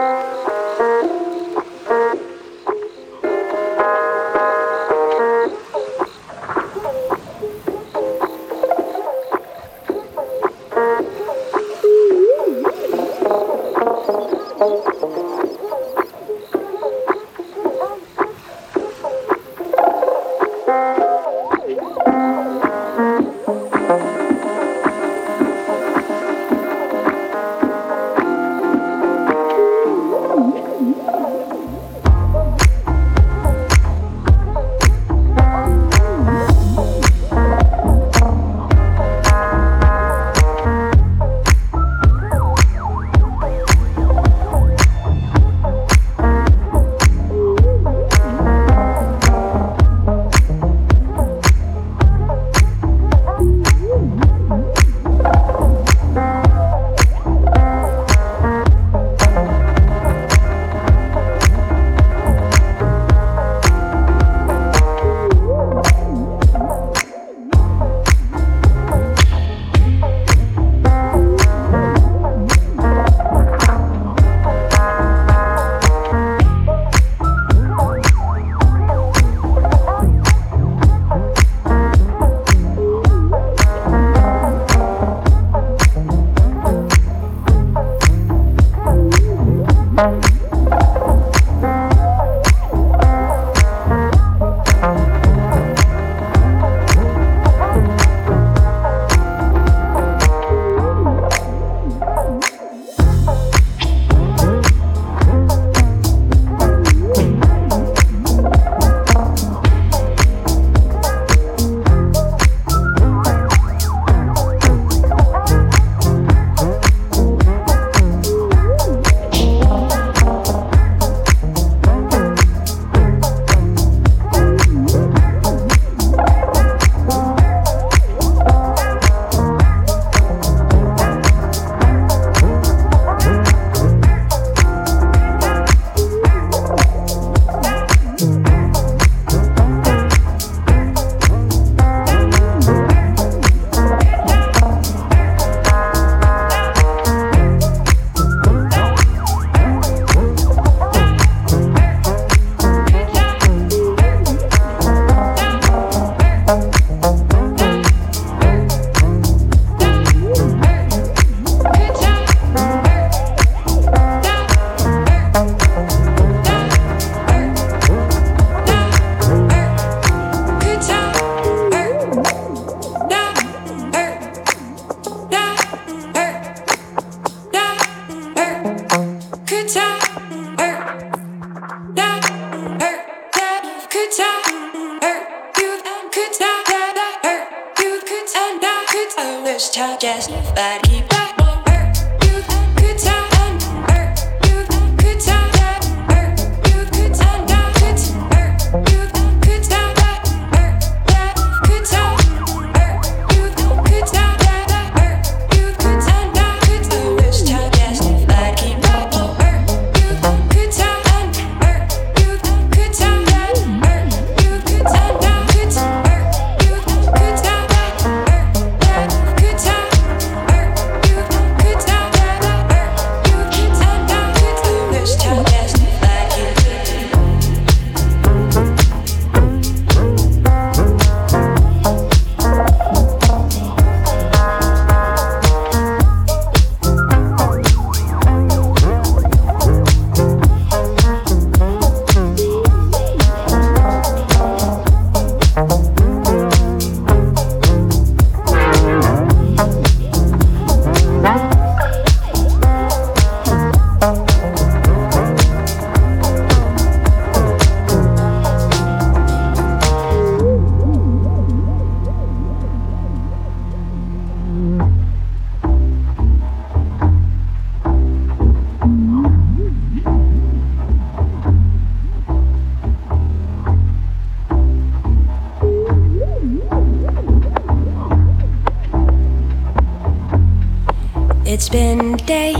Good been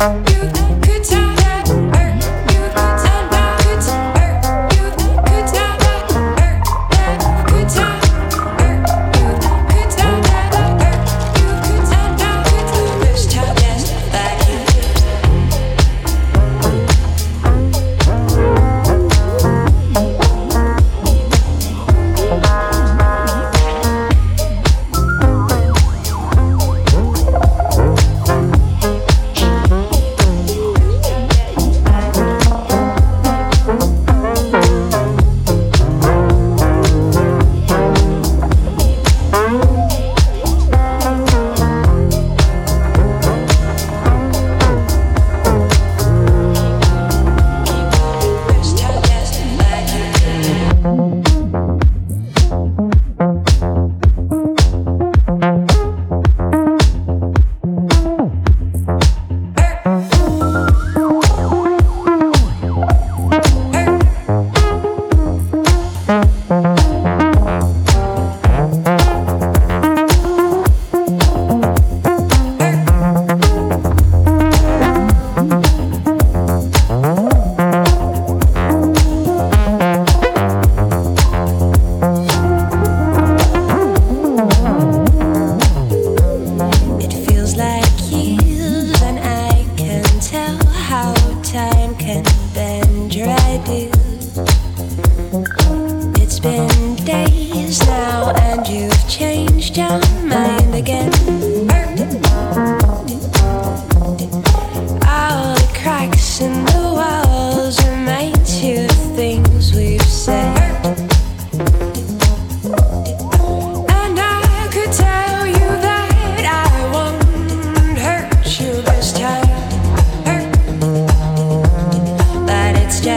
It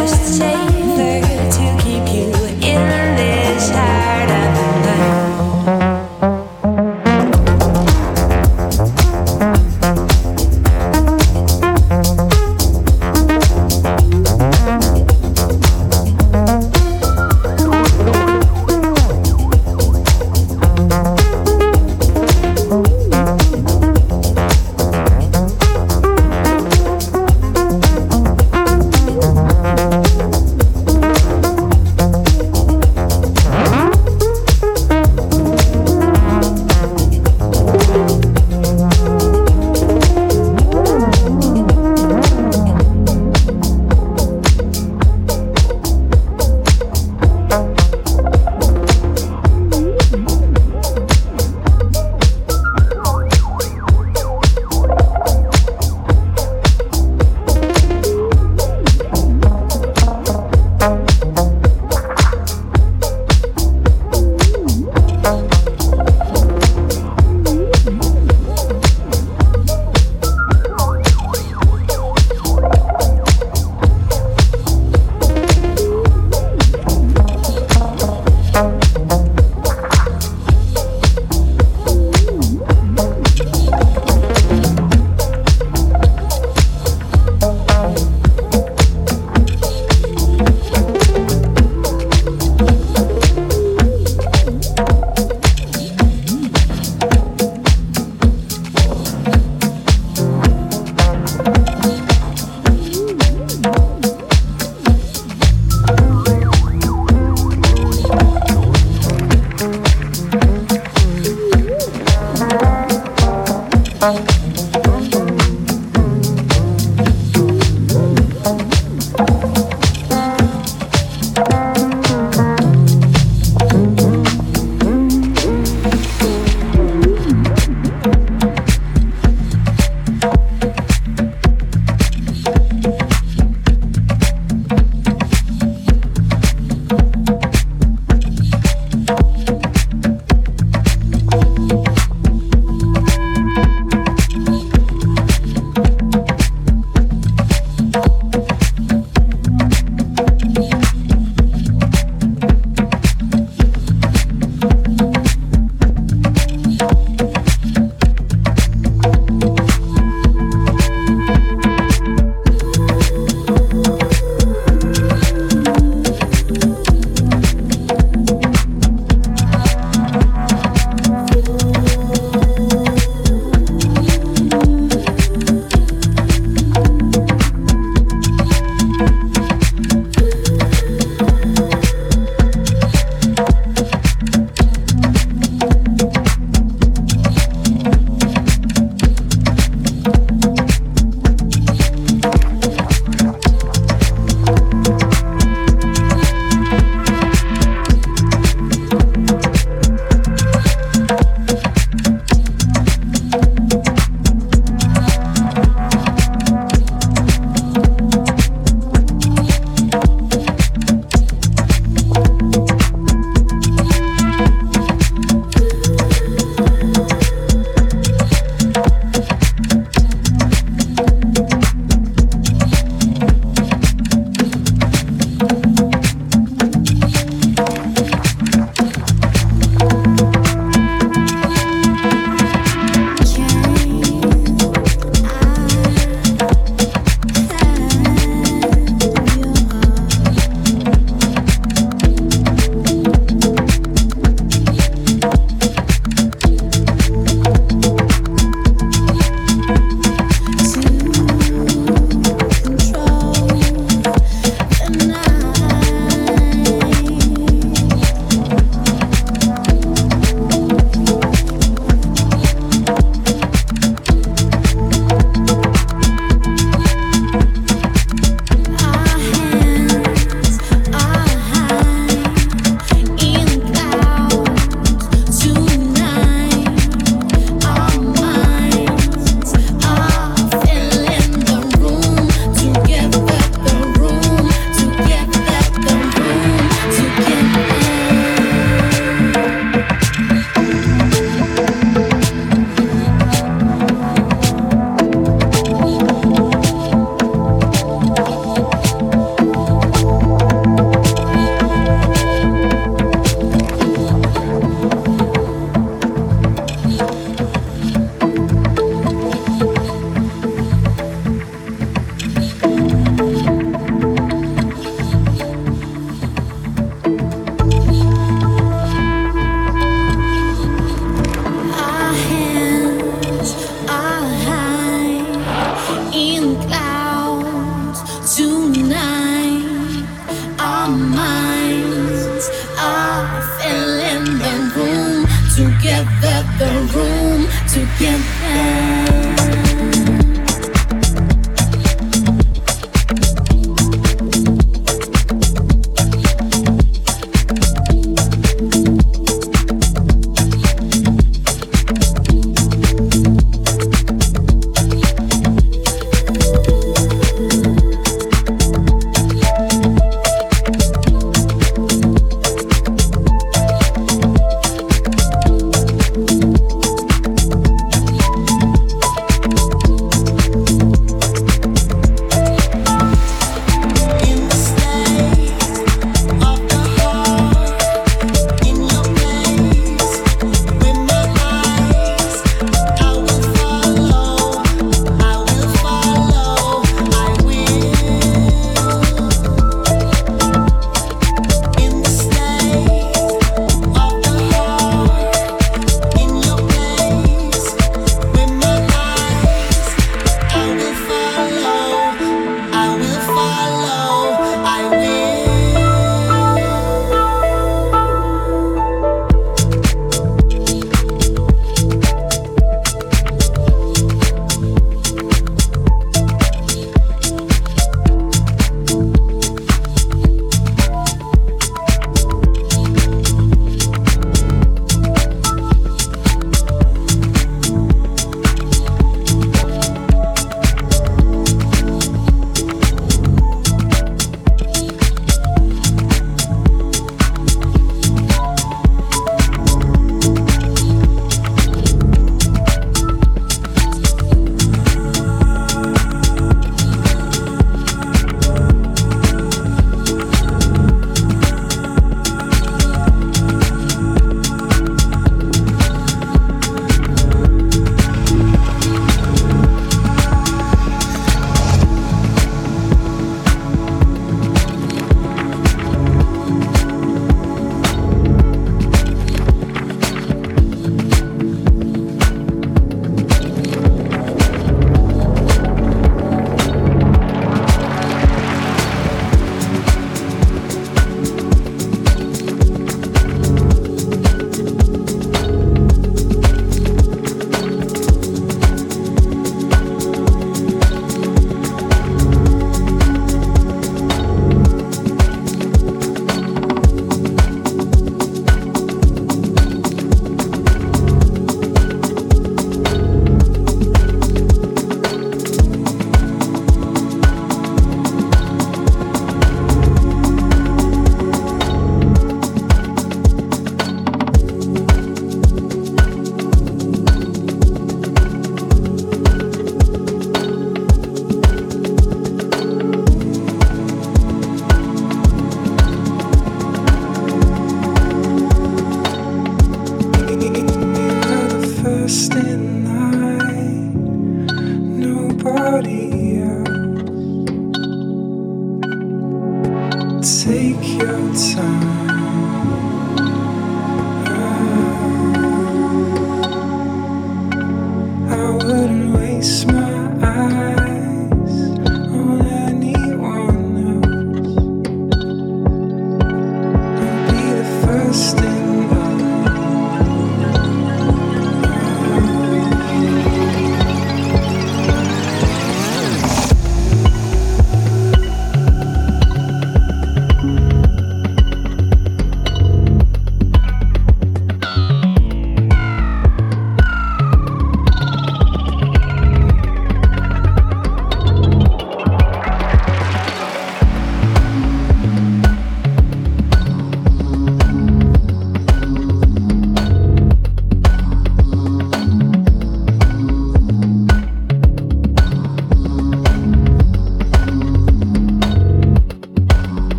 just safer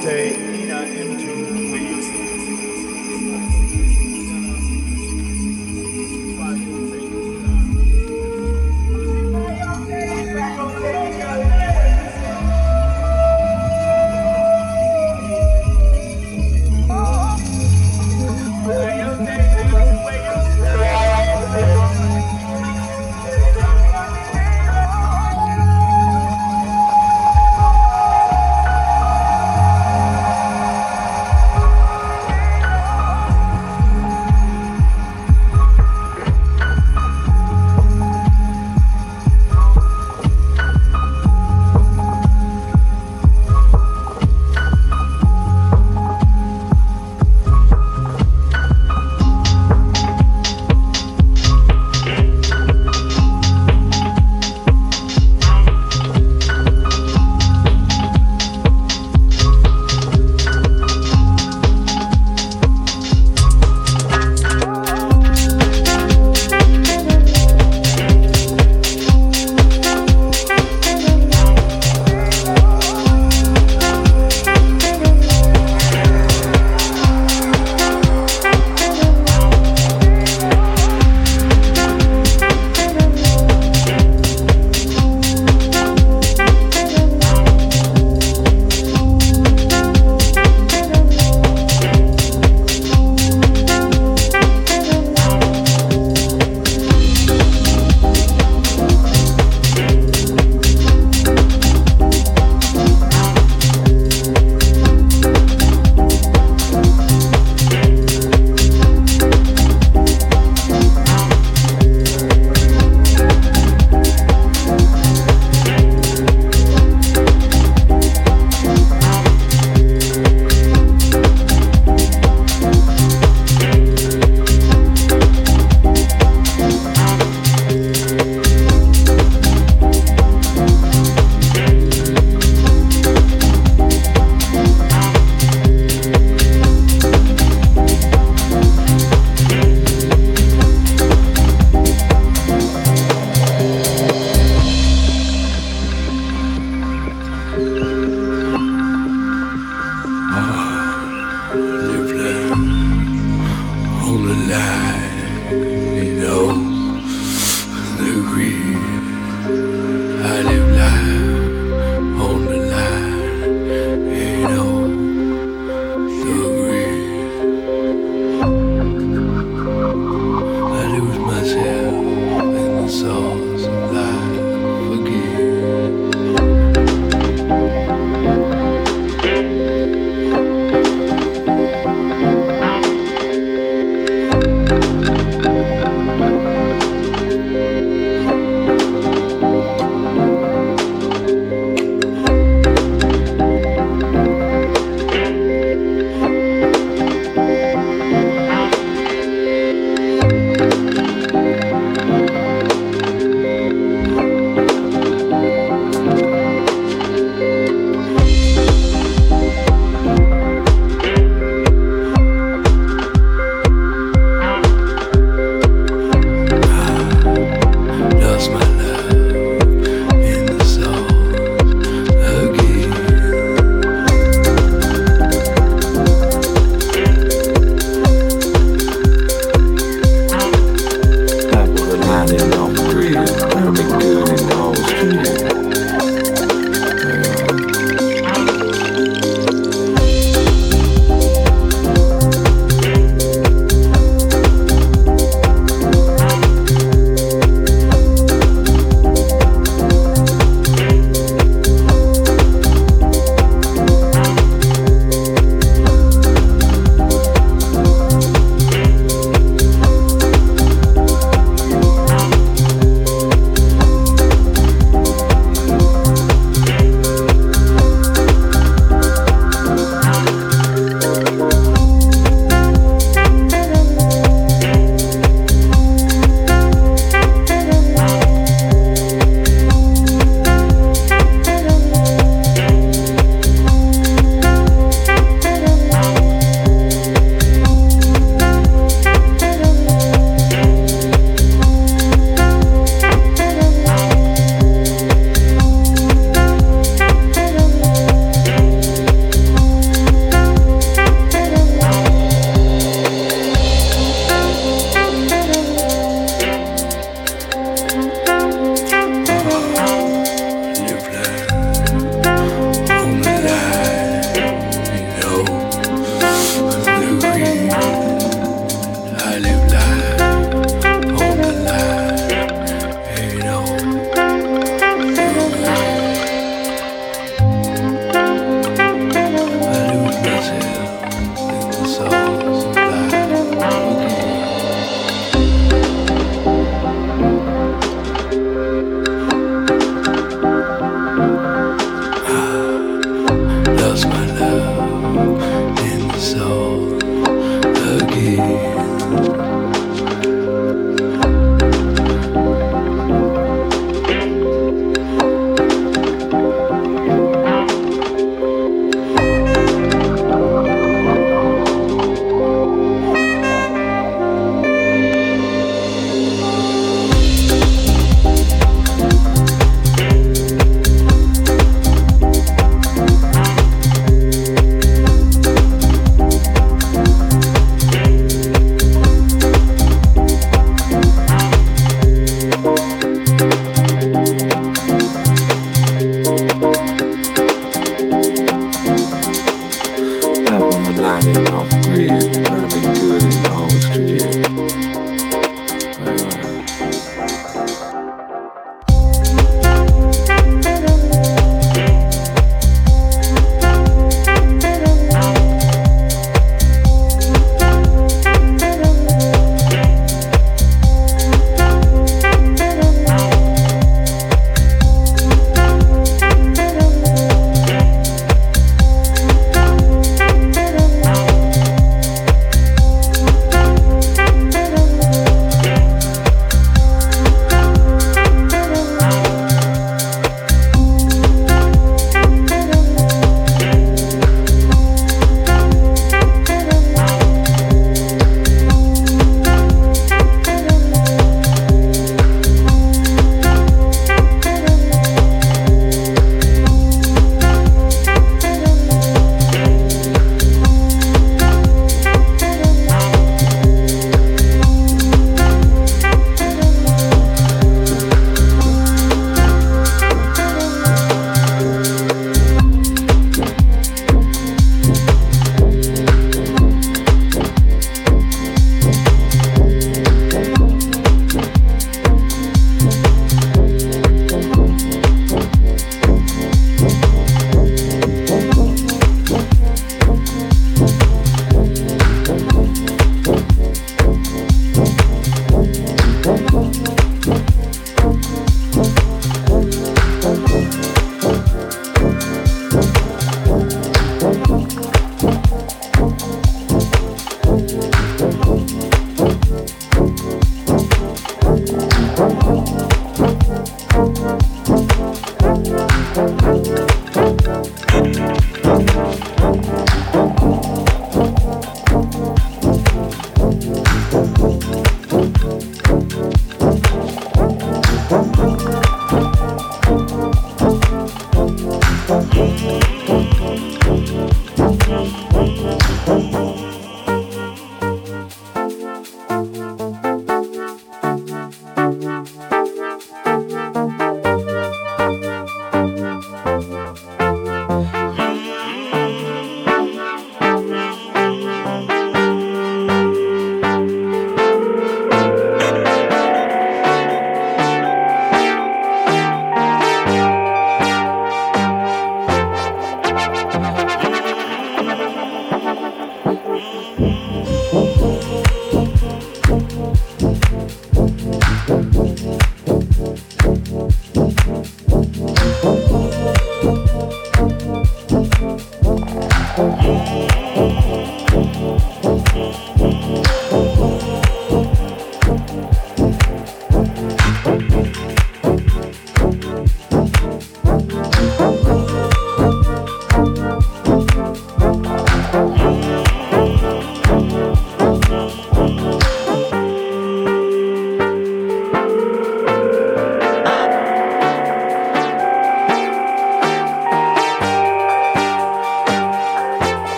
day into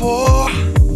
before